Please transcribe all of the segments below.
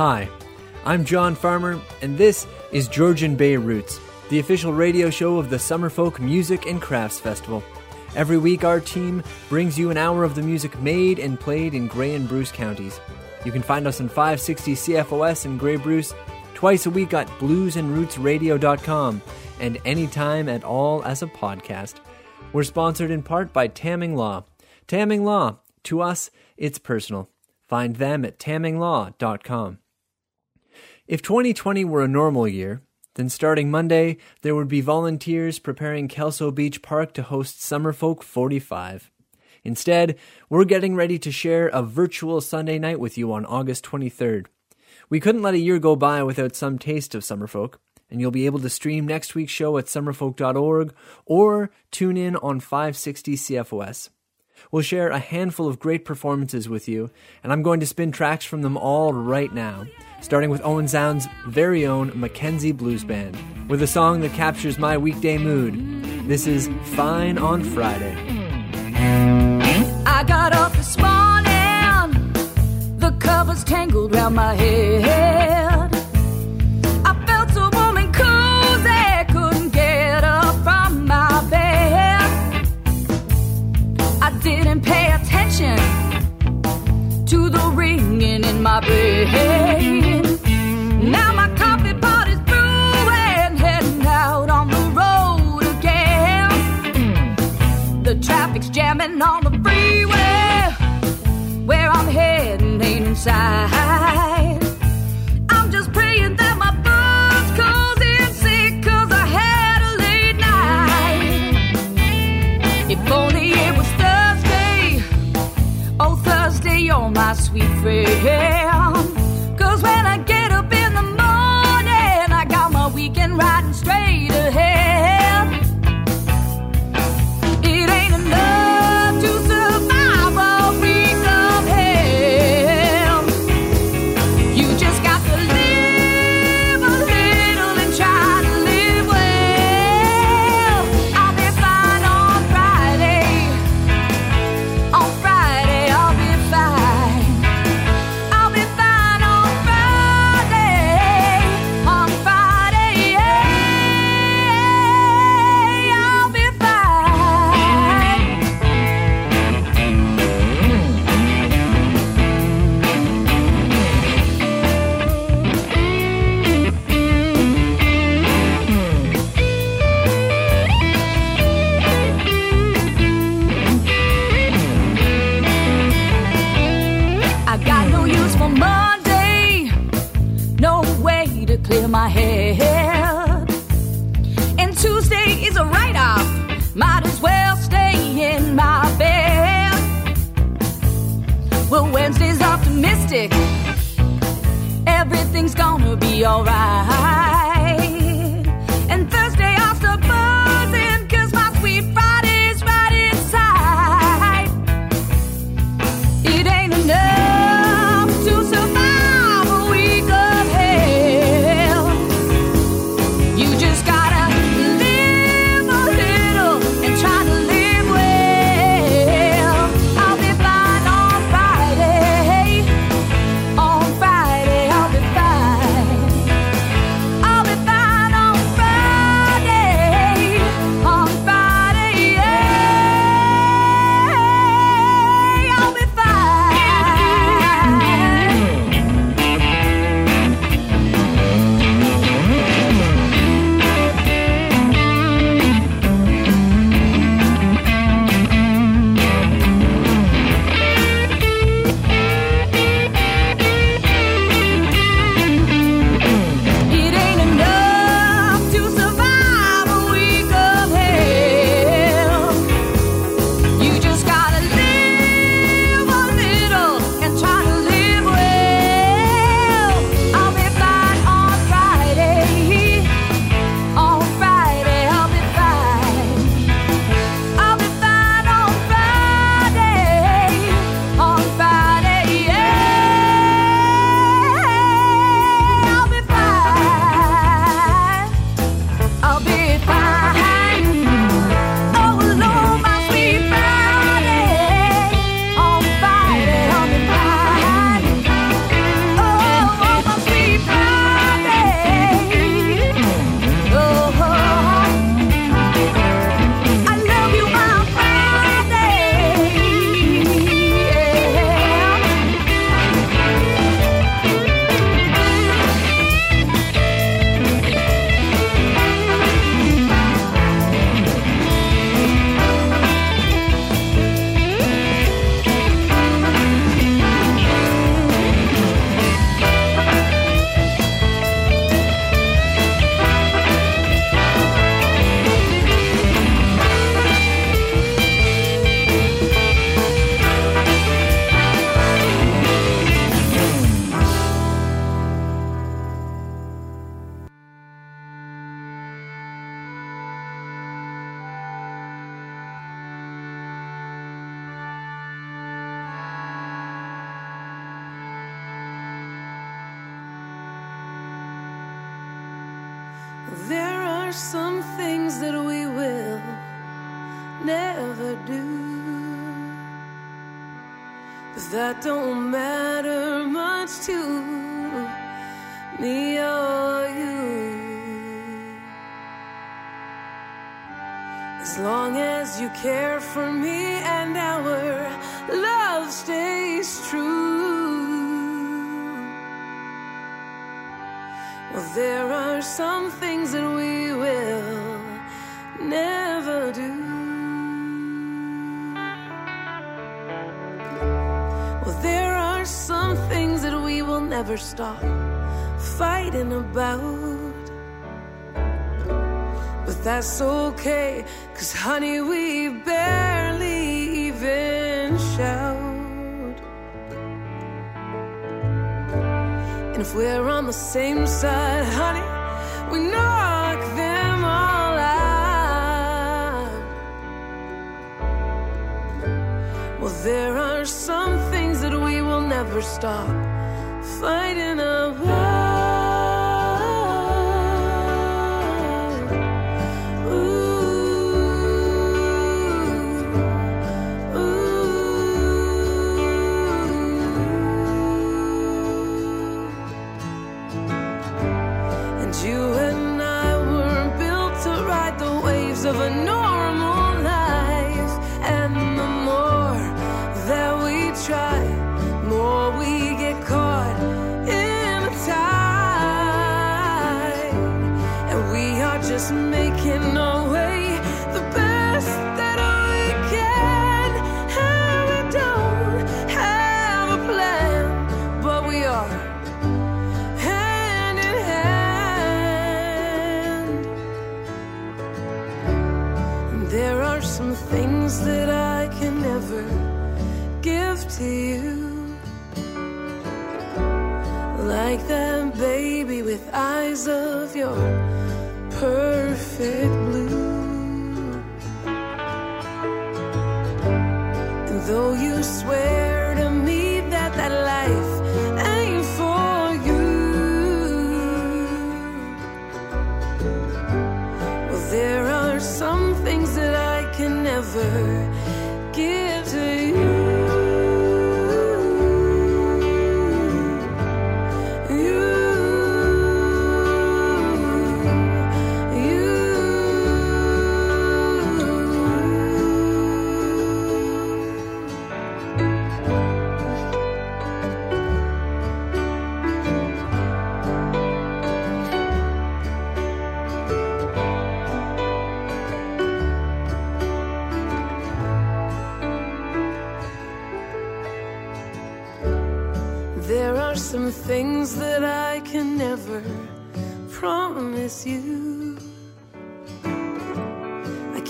Hi, I'm John Farmer, and this is Georgian Bay Roots, the official radio show of the Summerfolk Music and Crafts Festival. Every week, our team brings you an hour of the music made and played in Grey and Bruce counties. You can find us on 560 CFOS in Grey Bruce, twice a week at bluesandrootsradio.com, and anytime at all as a podcast. We're sponsored in part by Tamming Law. Tamming Law, to us, it's personal. Find them at tamminglaw.com. If 2020 were a normal year, then starting Monday, there would be volunteers preparing Kelso Beach Park to host Summerfolk 45. Instead, we're getting ready to share a virtual Sunday night with you on August 23rd. We couldn't let a year go by without some taste of Summerfolk, and you'll be able to stream next week's show at summerfolk.org or tune in on 560 CFOS. We'll share a handful of great performances with you, and I'm going to spin tracks from them all right now, starting with Owen Sound's very own Mackenzie Blues Band, with a song that captures my weekday mood. This is Fine on Friday. I got up this morning, the covers tangled round my head. Now my coffee pot is brewing, heading out on the road again. The traffic's jamming on the freeway. Where I'm heading ain't inside. That don't matter much to me or you. As long as you care for me and our love stays true. Well, there are some things that we never stop fighting about. But that's okay, cause honey, we barely even shout. And if we're on the same side, honey, we knock them all out. Well, there are some things that we will never stop fighting about.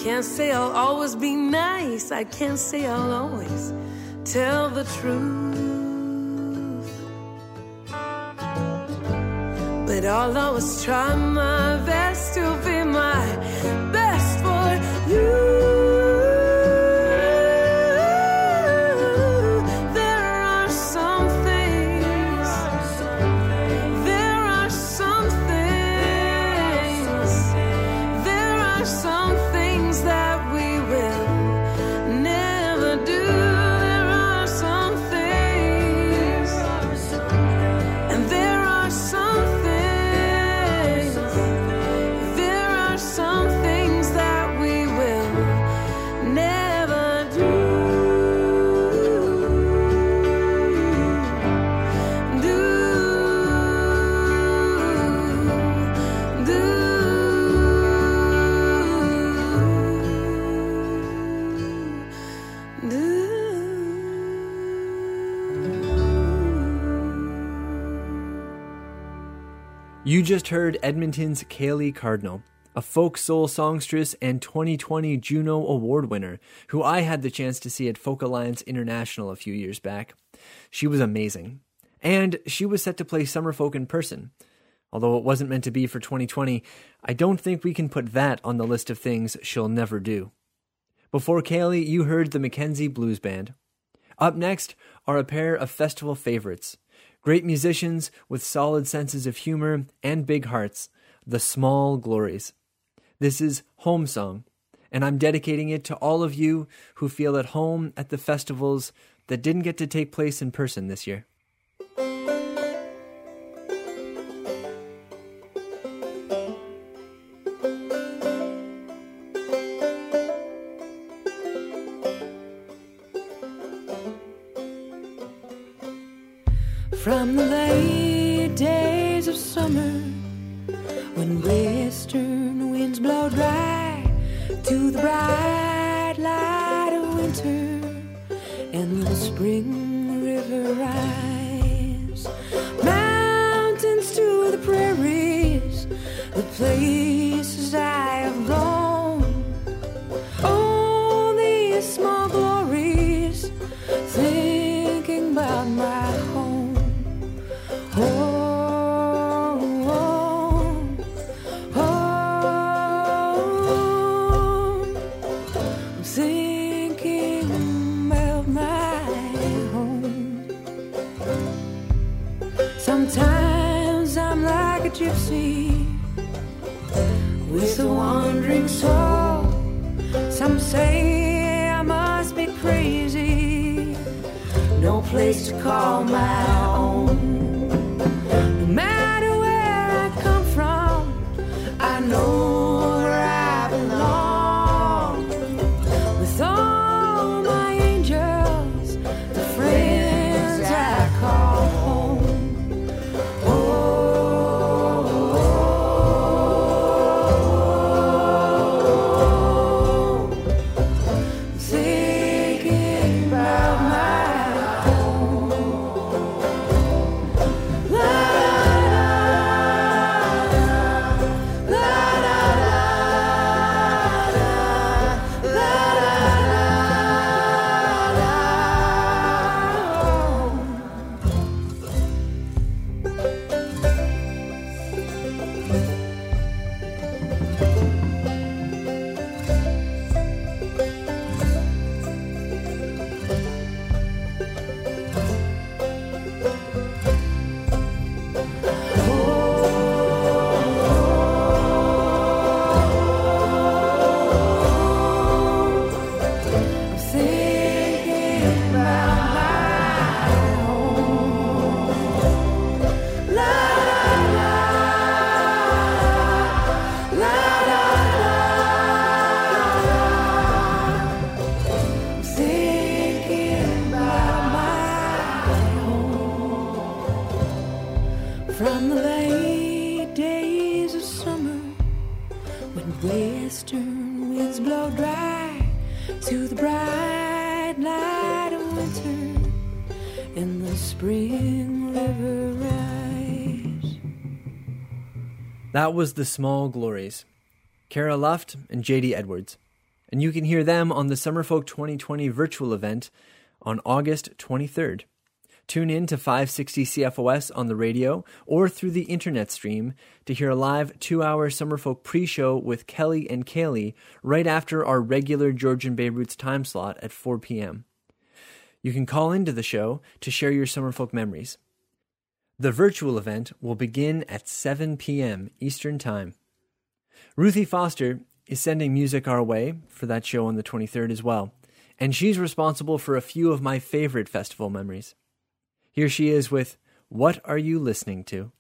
Can't say I'll always be nice. I can't say I'll always tell the truth. But I'll always try my best to be You just heard Edmonton's Celeigh Cardinal, a folk soul songstress and 2020 Juno Award winner, who I had the chance to see at Folk Alliance International a few years back. She was amazing. And she was set to play Summer Folk in person. Although it wasn't meant to be for 2020, I don't think we can put that on the list of things she'll never do. Before Celeigh, you heard the Mackenzie Blues Band. Up next are a pair of festival favorites. Great musicians with solid senses of humor and big hearts, The Small Glories. This is Home Song, and I'm dedicating it to all of you who feel at home at the festivals that didn't get to take place in person this year. From the late days of summer, when western winds blow dry, to the bright light of winter, and the spring call my. That was The Small Glories, Cara Luft and JD Edwards. And you can hear them on the Summerfolk 2020 virtual event on August 23rd. Tune in to 560 CFOS on the radio or through the internet stream to hear a live two hour Summerfolk pre show with Kelly and Kaylee right after our regular Georgian Bay Roots time slot at 4 p.m. You can call into the show to share your Summerfolk memories. The virtual event will begin at 7 p.m. Eastern Time. Ruthie Foster is sending music our way for that show on the 23rd as well, and she's responsible for a few of my favorite festival memories. Here she is with What Are You Listening to?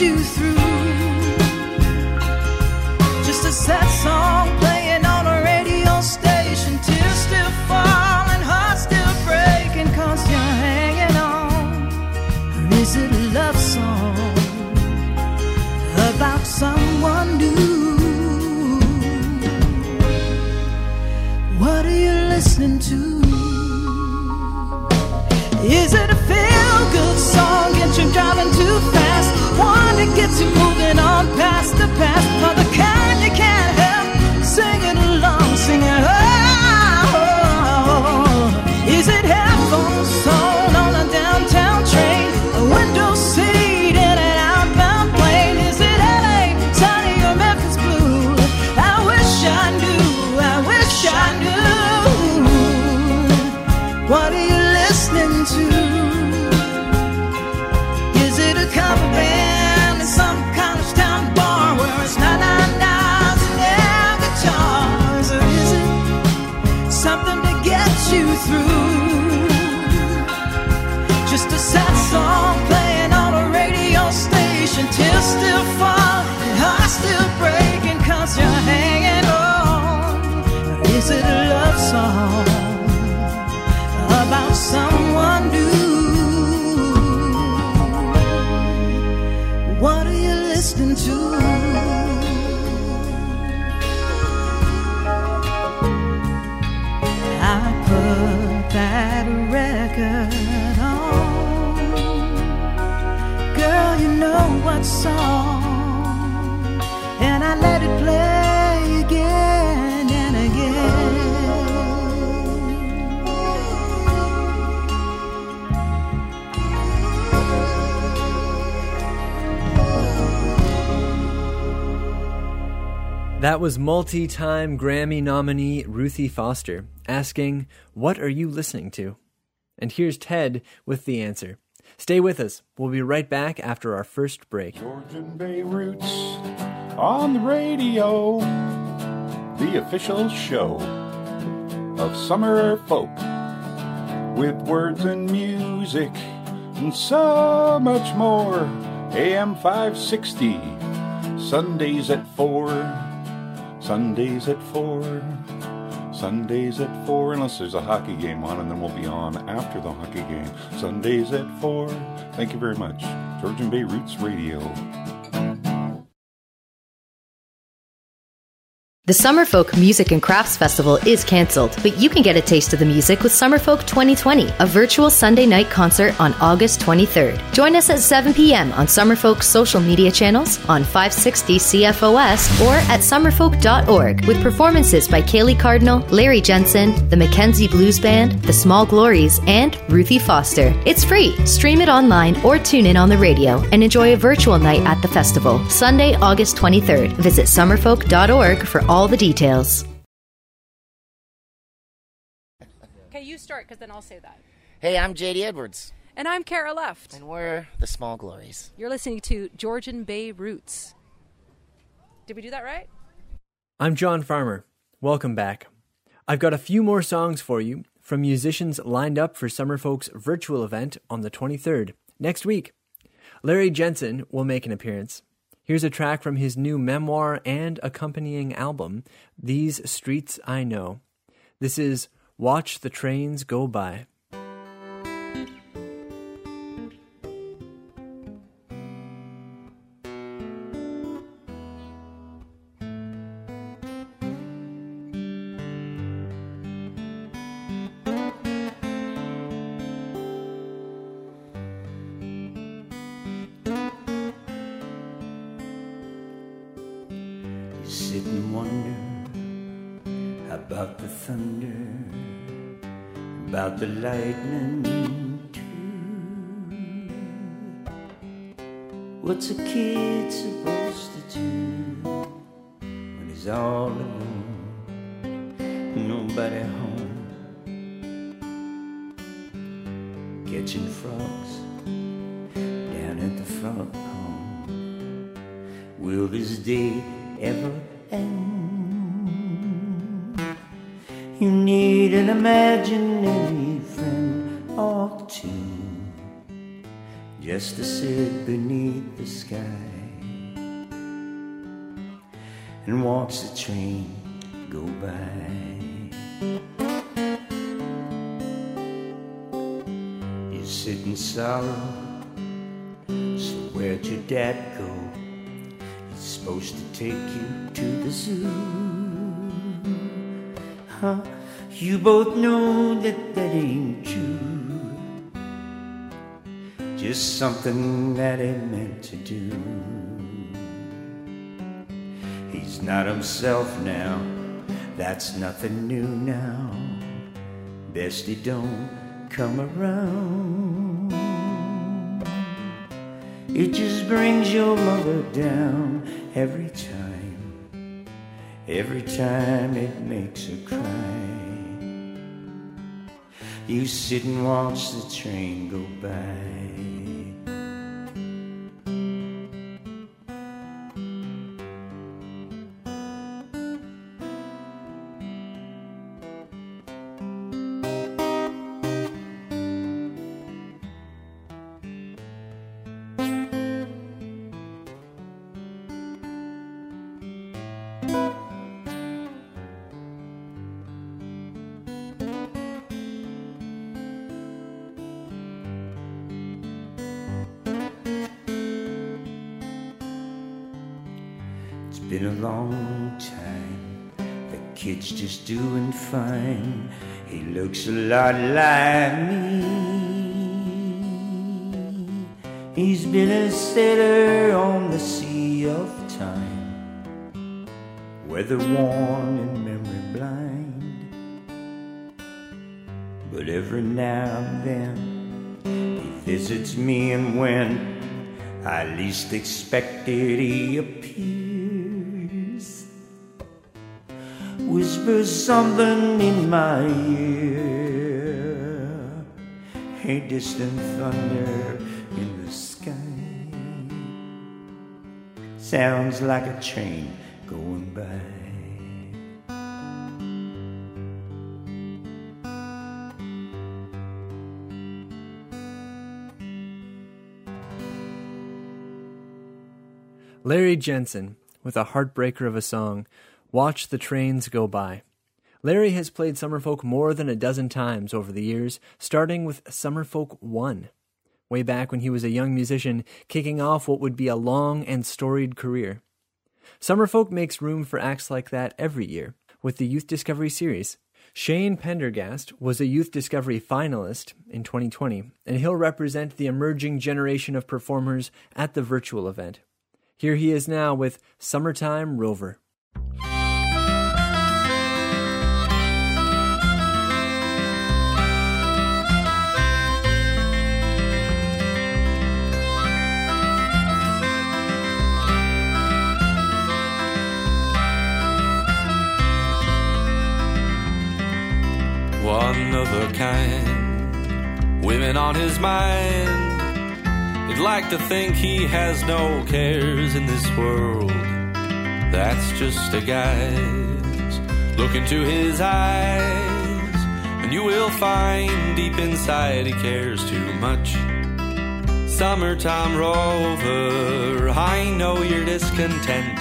You the past? Cause you're hanging on. Is it a love song? about someone new. What are you listening to? I put that record on. Girl, you know what song, and I let it play again and again. That was multi time Grammy nominee Ruthie Foster asking, What are you listening to? And here's Ted with the answer. Stay with us. We'll be right back after our first break. Georgian Bay Roots on the radio, the official show of Summer Folk with words and music and so much more. AM 560, Sundays at 4. Sundays at 4. Sundays at 4, unless there's a hockey game on, and then we'll be on after the hockey game. Sundays at 4. Thank you very much. Georgian Bay Roots Radio. The Summerfolk Music and Crafts Festival is canceled, but you can get a taste of the music with Summerfolk 2020, a virtual Sunday night concert on August 23rd. Join us at 7 p.m. on Summerfolk's social media channels, on 560 CFOS, or at summerfolk.org with performances by Celeigh Cardinal, Larry Jensen, the Mackenzie Blues Band, the Small Glories, and Ruthie Foster. It's free. Stream it online or tune in on the radio and enjoy a virtual night at the festival, Sunday, August 23rd. Visit summerfolk.org for all the details. Okay, you start because then I'll say that. Hey, I'm JD Edwards, And I'm Cara Luft. and we're the Small Glories. You're listening to Georgian Bay Roots. Did we do that right? I'm John Farmer. Welcome back. I've got a few more songs for you from musicians lined up for Summerfolk's virtual event on the 23rd, next week. Larry Jensen will make an appearance. Here's a track from his new memoir and accompanying album, These Streets I Know. This is Watch the Trains Go By. You both know that that ain't true. Just something that he meant to do. He's not himself now, that's nothing new now. Best he don't come around. It just brings your mother down every time. Every time it makes her cry. You sit and watch the train go by. Fine. He looks a lot like me. He's been a sailor on the sea of time, weather worn and memory blind. But every now and then he visits me, and when I least expect it, he appears. Whispers something in my ear. A distant thunder in the sky. Sounds like a train going by. Larry Jensen, with a heartbreaker of a song, Watch the Trains Go By. Larry has played Summerfolk more than a dozen times over the years, starting with Summerfolk 1, way back when he was a young musician kicking off what would be a long and storied career. Summerfolk makes room for acts like that every year, with the Youth Discovery Series. Shane Pendergast was a Youth Discovery finalist in 2020, and he'll represent the emerging generation of performers at the virtual event. Here he is now with Summertime Rover. One of a kind, women on his mind. He'd like to think he has no cares in this world. That's just a guy's. Look into his eyes, and you will find deep inside he cares too much. Summertime rover, I know you're discontent.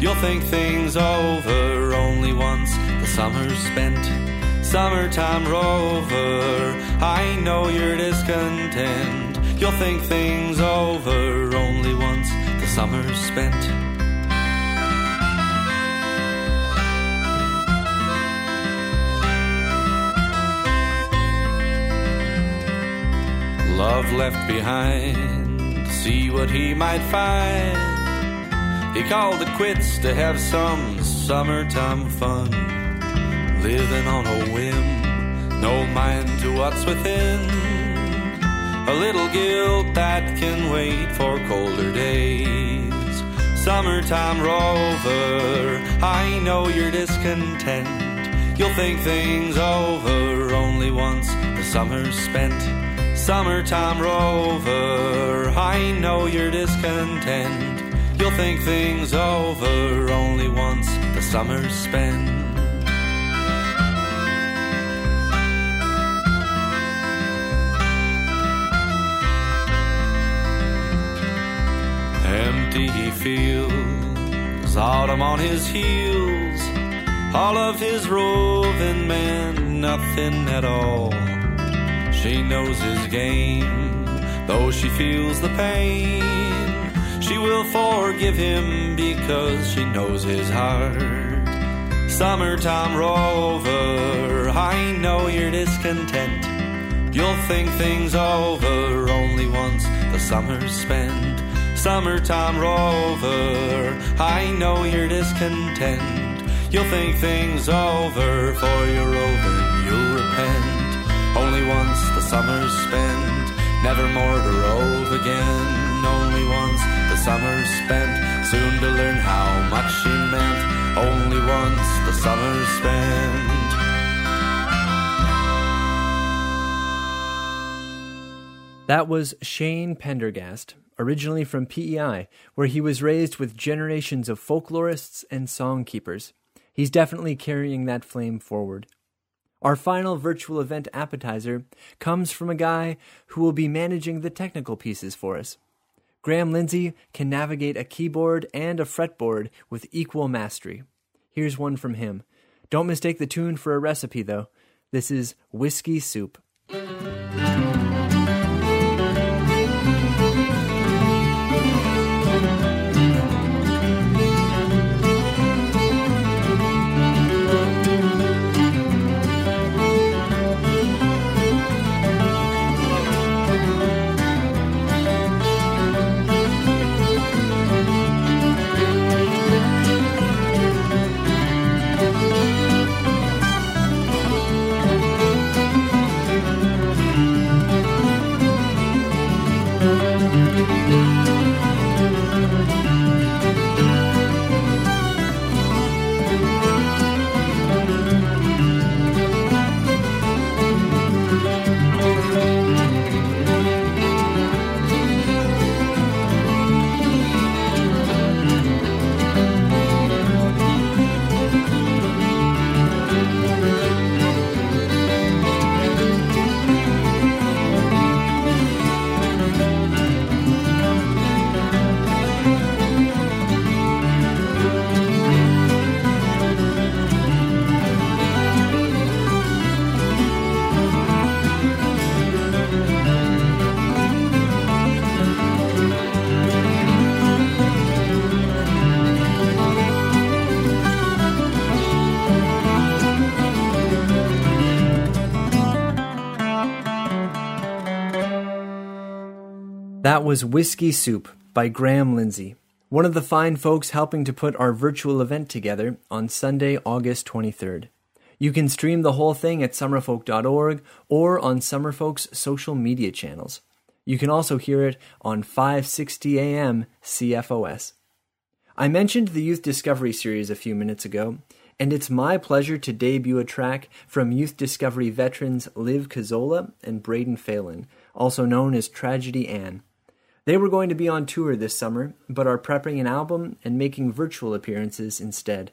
You'll think things over only once the summer's spent. Summertime rover, I know you're discontent. You'll think things over only once the summer's spent. Love left behind, see what he might find. He called it quits to have some summertime fun. Living on a whim, no mind to what's within. A little guilt that can wait for colder days. Summertime rover, I know you're discontent. You'll think things over only once the summer's spent. Summertime rover, I know you're discontent. You'll think things over only once the summer's spent. Empty he feels, autumn on his heels. All of his roving men, nothing at all. She knows his game, though she feels the pain. She will forgive him because she knows his heart. Summertime rover, I know you're discontent. You'll think things over only once the summer's spent. Summertime rover, I know you're discontent. You'll think things over for your roving, you'll repent. Only once the summer's spent, never more to rove again. Only once the summer's spent, soon to learn how much she meant. Only once the summer's spent. That was Shane Pendergast, originally from PEI, where he was raised with generations of folklorists and songkeepers. He's definitely carrying that flame forward. Our final virtual event appetizer comes from a guy who will be managing the technical pieces for us. Graham Lindsay can navigate a keyboard and a fretboard with equal mastery. Here's one from him. Don't mistake the tune for a recipe, though. This is Whiskey Soup. That was Whiskey Soup by Graham Lindsay, one of the fine folks helping to put our virtual event together on Sunday, August 23rd. You can stream the whole thing at summerfolk.org or on Summerfolk's social media channels. You can also hear it on 560 AM CFOS. I mentioned the Youth Discovery series a few minutes ago, and it's my pleasure to debut a track from Youth Discovery veterans Liv Cazzola and Braden Phelan, also known as Tragedy Ann. They were going to be on tour this summer, but are prepping an album and making virtual appearances instead.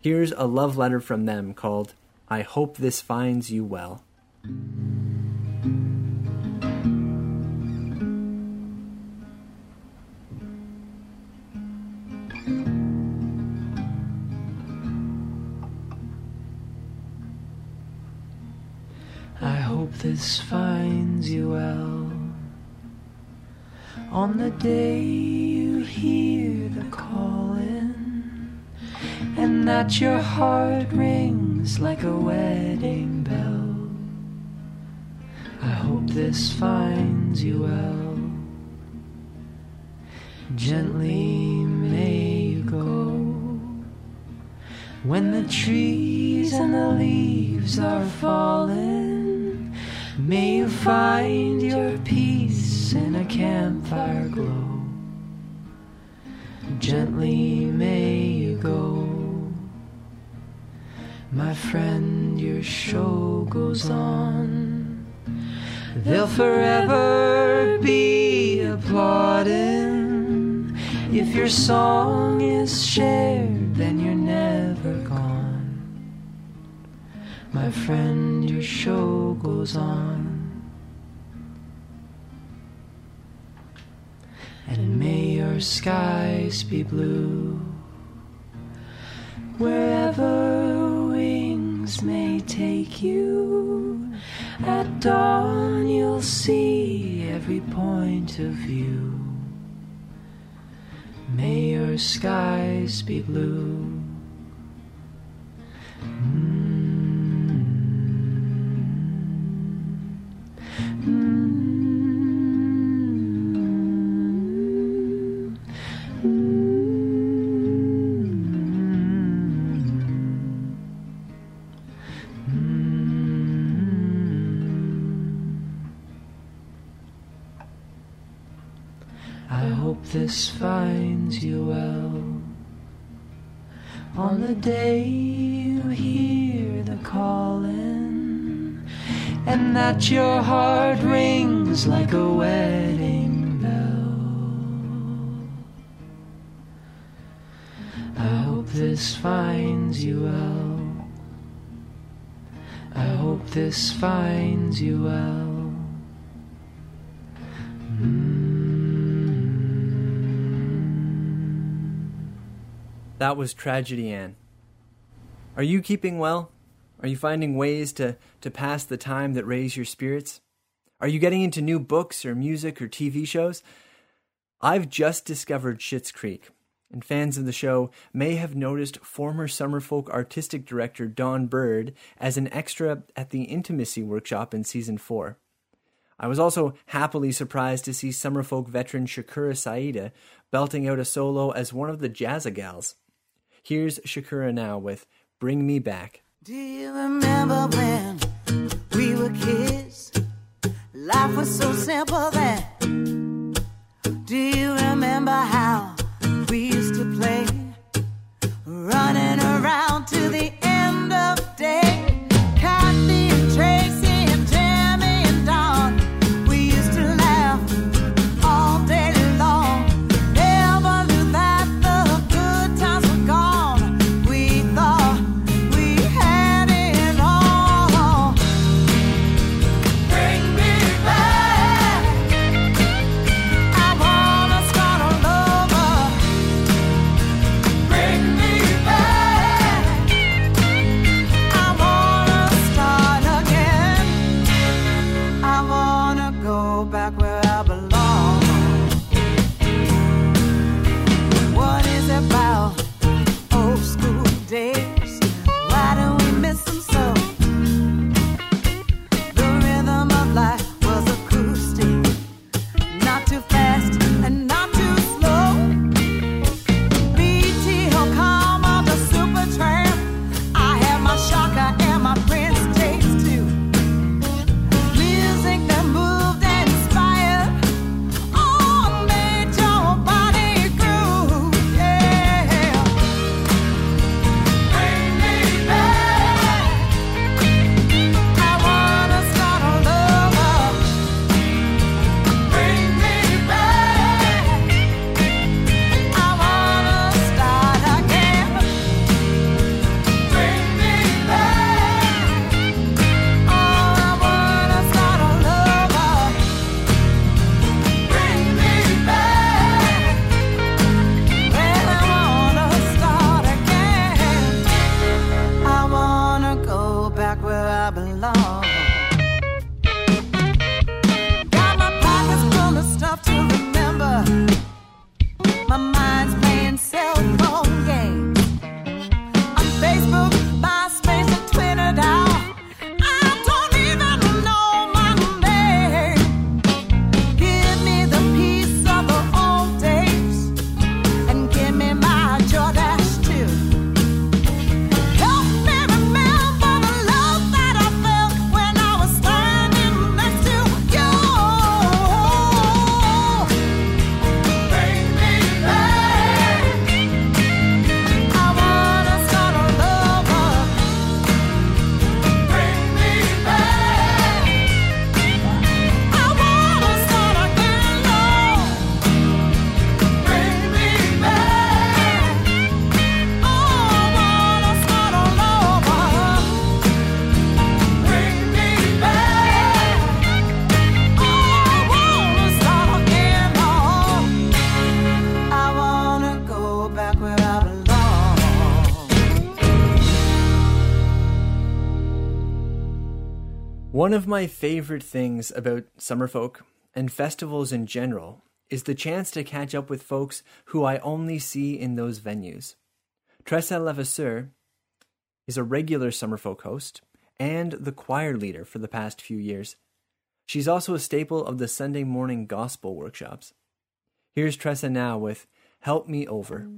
Here's a love letter from them called I Hope This Finds You Well. I hope this finds you well. On the day you hear the calling, and that your heart rings like a wedding bell. I hope this finds you well. Gently may you go. When the trees and the leaves are falling, may you find your peace in a campfire glow. Gently may you go. My friend, your show goes on. They'll forever be applauding. If your song is shared, then you're never gone. My friend, your show goes on. Your skies be blue. Wherever wings may take you, at dawn you'll see every point of view. May your skies be blue. Like a wedding bell. I hope this finds you well. I hope this finds you well. Mm. That was Tragedy Ann. Are you keeping well? Are you finding ways to, to pass the time that raise your spirits? Are you getting into new books or music or TV shows? I've just discovered Schitt's Creek, and fans of the show may have noticed former Summerfolk artistic director Don Bird as an extra at the Intimacy Workshop in season 4. I was also happily surprised to see Summerfolk veteran Shakura S'Aida belting out a solo as one of the Jazzagals. Here's Shakura now with Bring Me Back. Do you remember when we were kids? Life was so simple then. Do you remember how we used to play? Running around to the One of my favorite things about Summerfolk and festivals in general is the chance to catch up with folks who I only see in those venues. Tressa Levasseur is a regular Summerfolk host and the choir leader for the past few years. She's also a staple of the Sunday morning gospel workshops. Here's Tressa now with Help Me Over.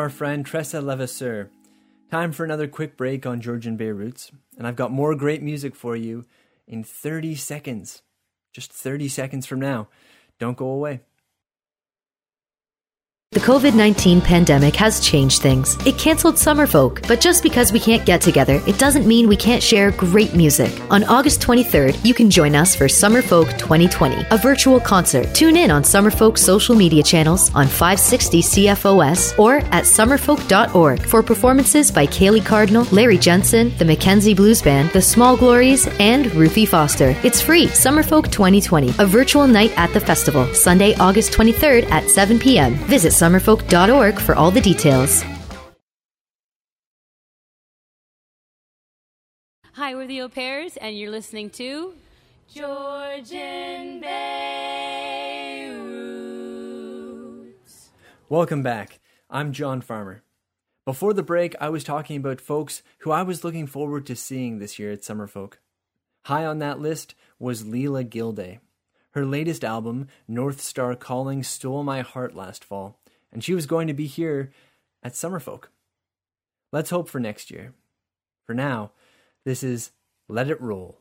Our friend Tressa Levasseur. Time for another quick break on Georgian Bay Roots, and I've got more great music for you in 30 seconds. Just 30 seconds from now. Don't go away. The COVID 19 pandemic has changed things. It canceled Summerfolk, but just because we can't get together, it doesn't mean we can't share great music. On August 23rd, you can join us for Summerfolk 2020, a virtual concert. Tune in on Summerfolk's social media channels on 560 CFOS or at summerfolk.org for performances by Celeigh Cardinal, Larry Jensen, the Mackenzie Blues Band, the Small Glories, and Ruthie Foster. It's free. Summerfolk 2020, a virtual night at the festival, Sunday, August 23rd at 7 p.m. Visit summerfolk.org for all the details. Hi, we're the Au Pairs, and you're listening to Georgian Bay Roots. Welcome back. I'm John Farmer. Before the break, I was talking about folks who I was looking forward to seeing this year at Summerfolk. High on that list was Leela Gilday. Her latest album, North Star Calling, stole my heart last fall and she was going to be here at Summerfolk. Let's hope for next year. For now, this is Let It Roll.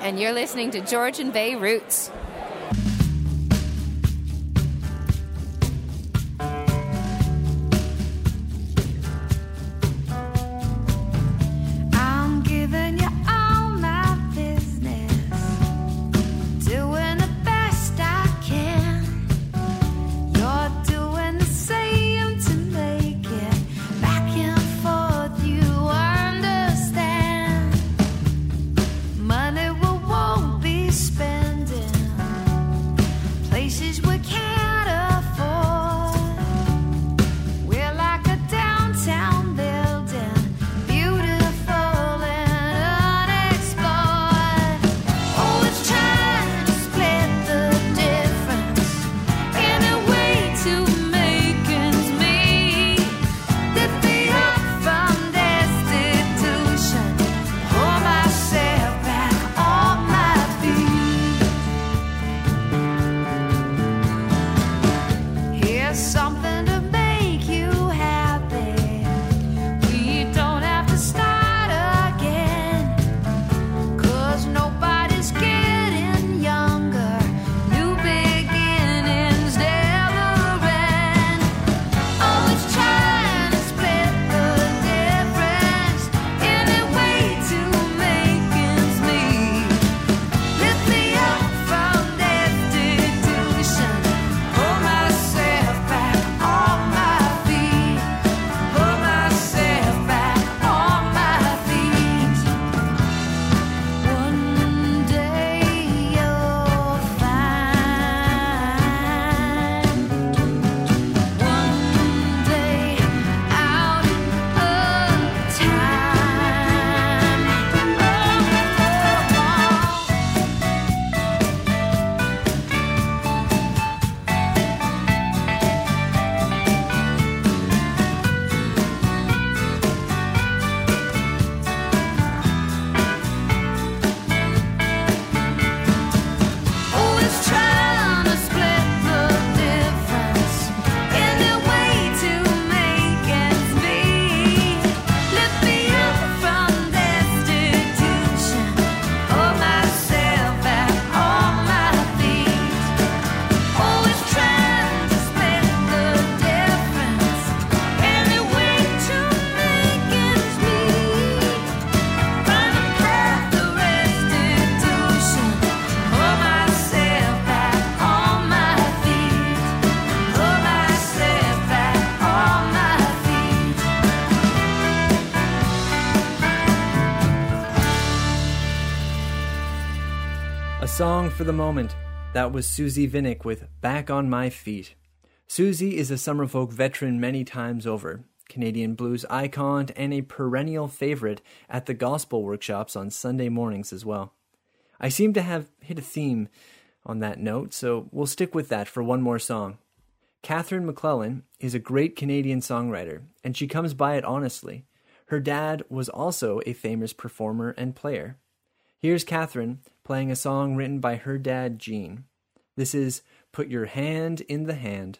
And you're listening to Georgian Bay Roots. For the moment. That was Susie Vinnick with Back on My Feet. Susie is a Summerfolk veteran many times over, Canadian blues icon, and a perennial favorite at the gospel workshops on Sunday mornings as well. I seem to have hit a theme on that note, so we'll stick with that for one more song. Catherine MacLellan is a great Canadian songwriter, and she comes by it honestly. Her dad was also a famous performer and player. Here's Catherine playing a song written by her dad, Gene. This is Put Your Hand in the Hand.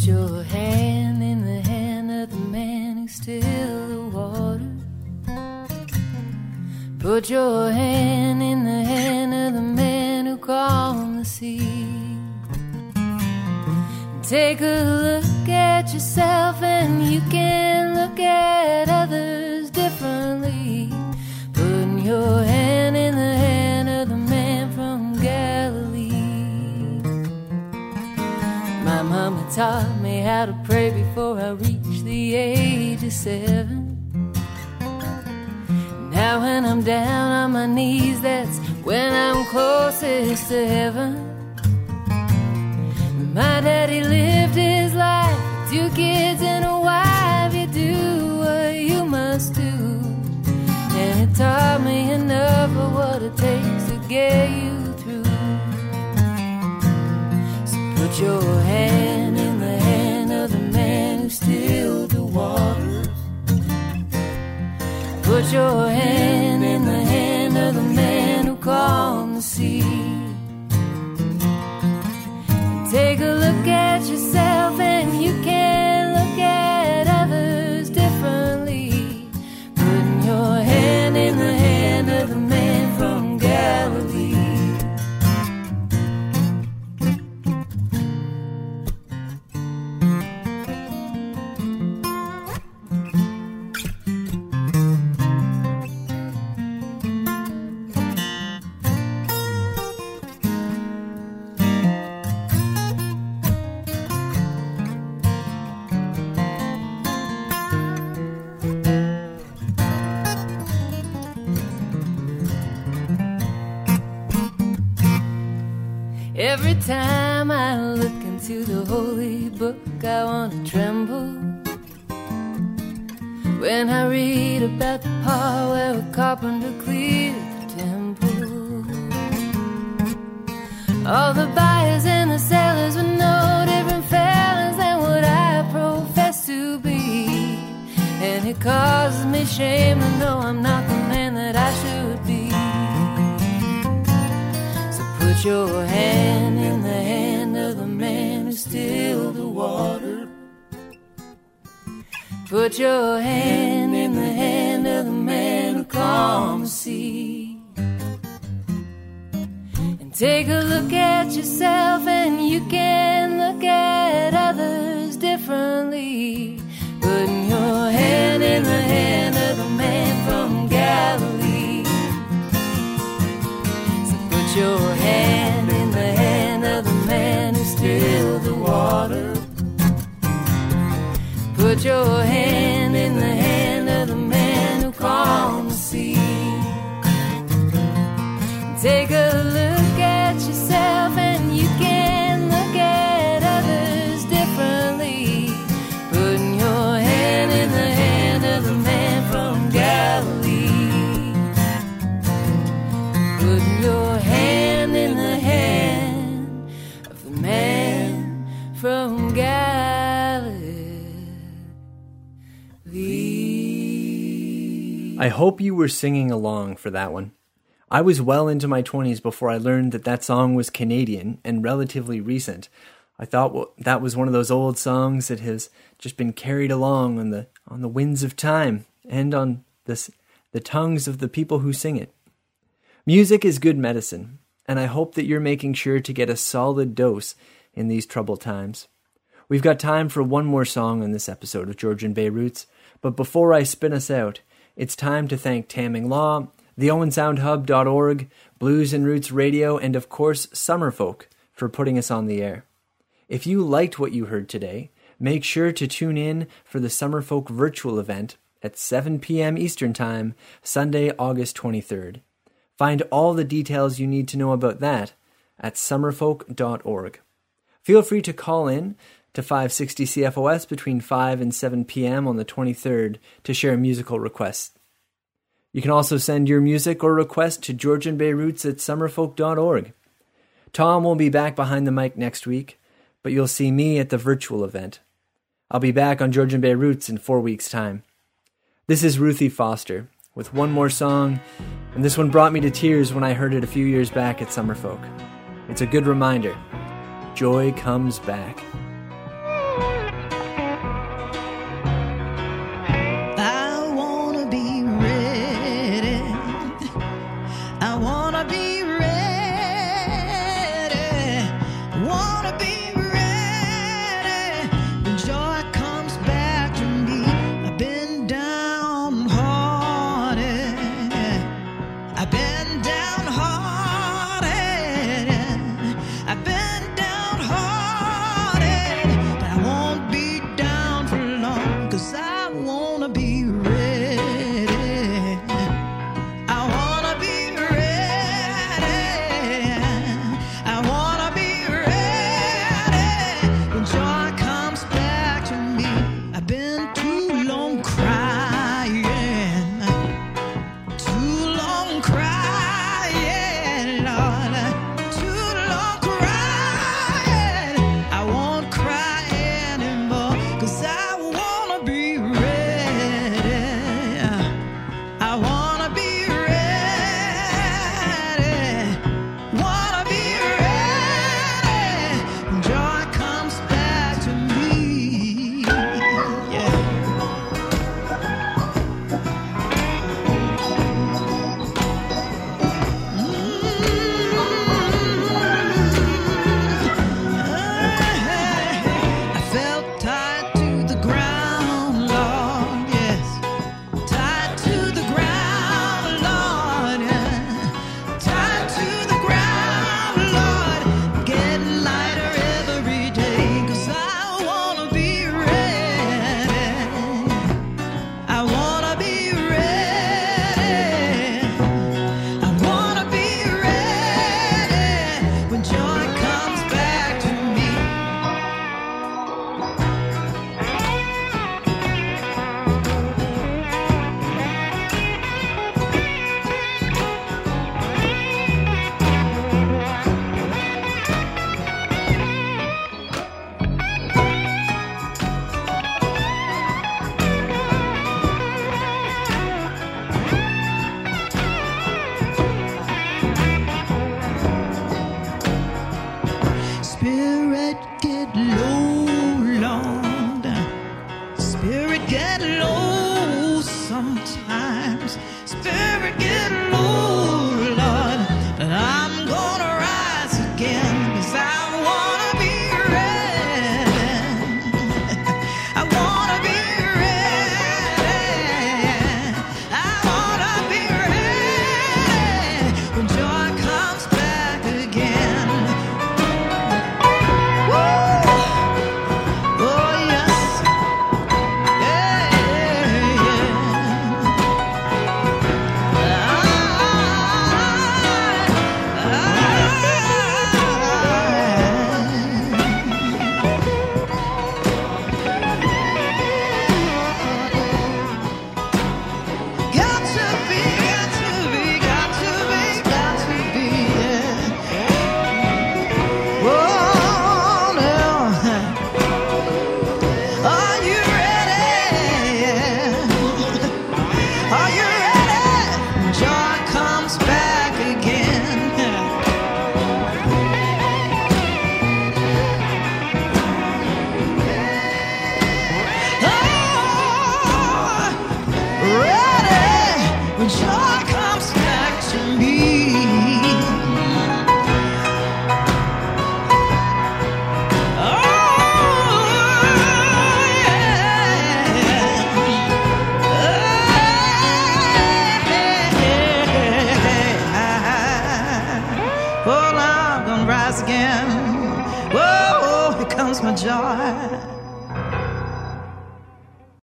Put your hand in the hand of the man who still the water. Put your hand in the hand of the man who calmed the sea. Take a look at yourself and you can look at others differently. Putting your hand in the hand of the man from Galilee. My mama taught before I reached the age of seven. Now when I'm down on my knees, that's when I'm closest to heaven. My daddy lived his life, two kids and a wife. You do what you must do, and it taught me enough of what it takes to get you through. So put your hand your hand in the hand of the man who calmed Every time I look into the holy book, I want to tremble. When I read about the part where a carpenter cleared the temple. All the buyers and the sellers were no different fellas than what I profess to be. And it causes me shame to know I'm not put your hand in the hand of the man who stilled the water. Put your hand in the hand of the man who calmed the sea. And take a look at yourself, and you can look at others differently. Putting your hand in the hand of the man from Galilee. So put your Put your hand I hope you were singing along for that one. I was well into my 20s before I learned that that song was Canadian and relatively recent. I thought that was one of those old songs that has just been carried along on the on the winds of time and on this, the tongues of the people who sing it. Music is good medicine, and I hope that you're making sure to get a solid dose in these troubled times. We've got time for one more song on this episode of Georgian Bay Roots, but before I spin us out, it's time to thank Tamming Law, the OwenSoundHub.org, Blues and Roots Radio, and of course, Summerfolk for putting us on the air. If you liked what you heard today, make sure to tune in for the Summerfolk virtual event at 7 p.m. Eastern Time, Sunday, August 23rd. Find all the details you need to know about that at summerfolk.org. Feel free to call in to 560 CFOS between 5 and 7 p.m. on the 23rd to share musical requests. You can also send your music or request to Georgian Bay Roots at summerfolk.org. Tom will be back behind the mic next week, but you'll see me at the virtual event. I'll be back on Georgian Bay Roots in four weeks' time. This is Ruthie Foster with one more song, and this one brought me to tears when I heard it a few years back at Summerfolk. It's a good reminder joy comes back.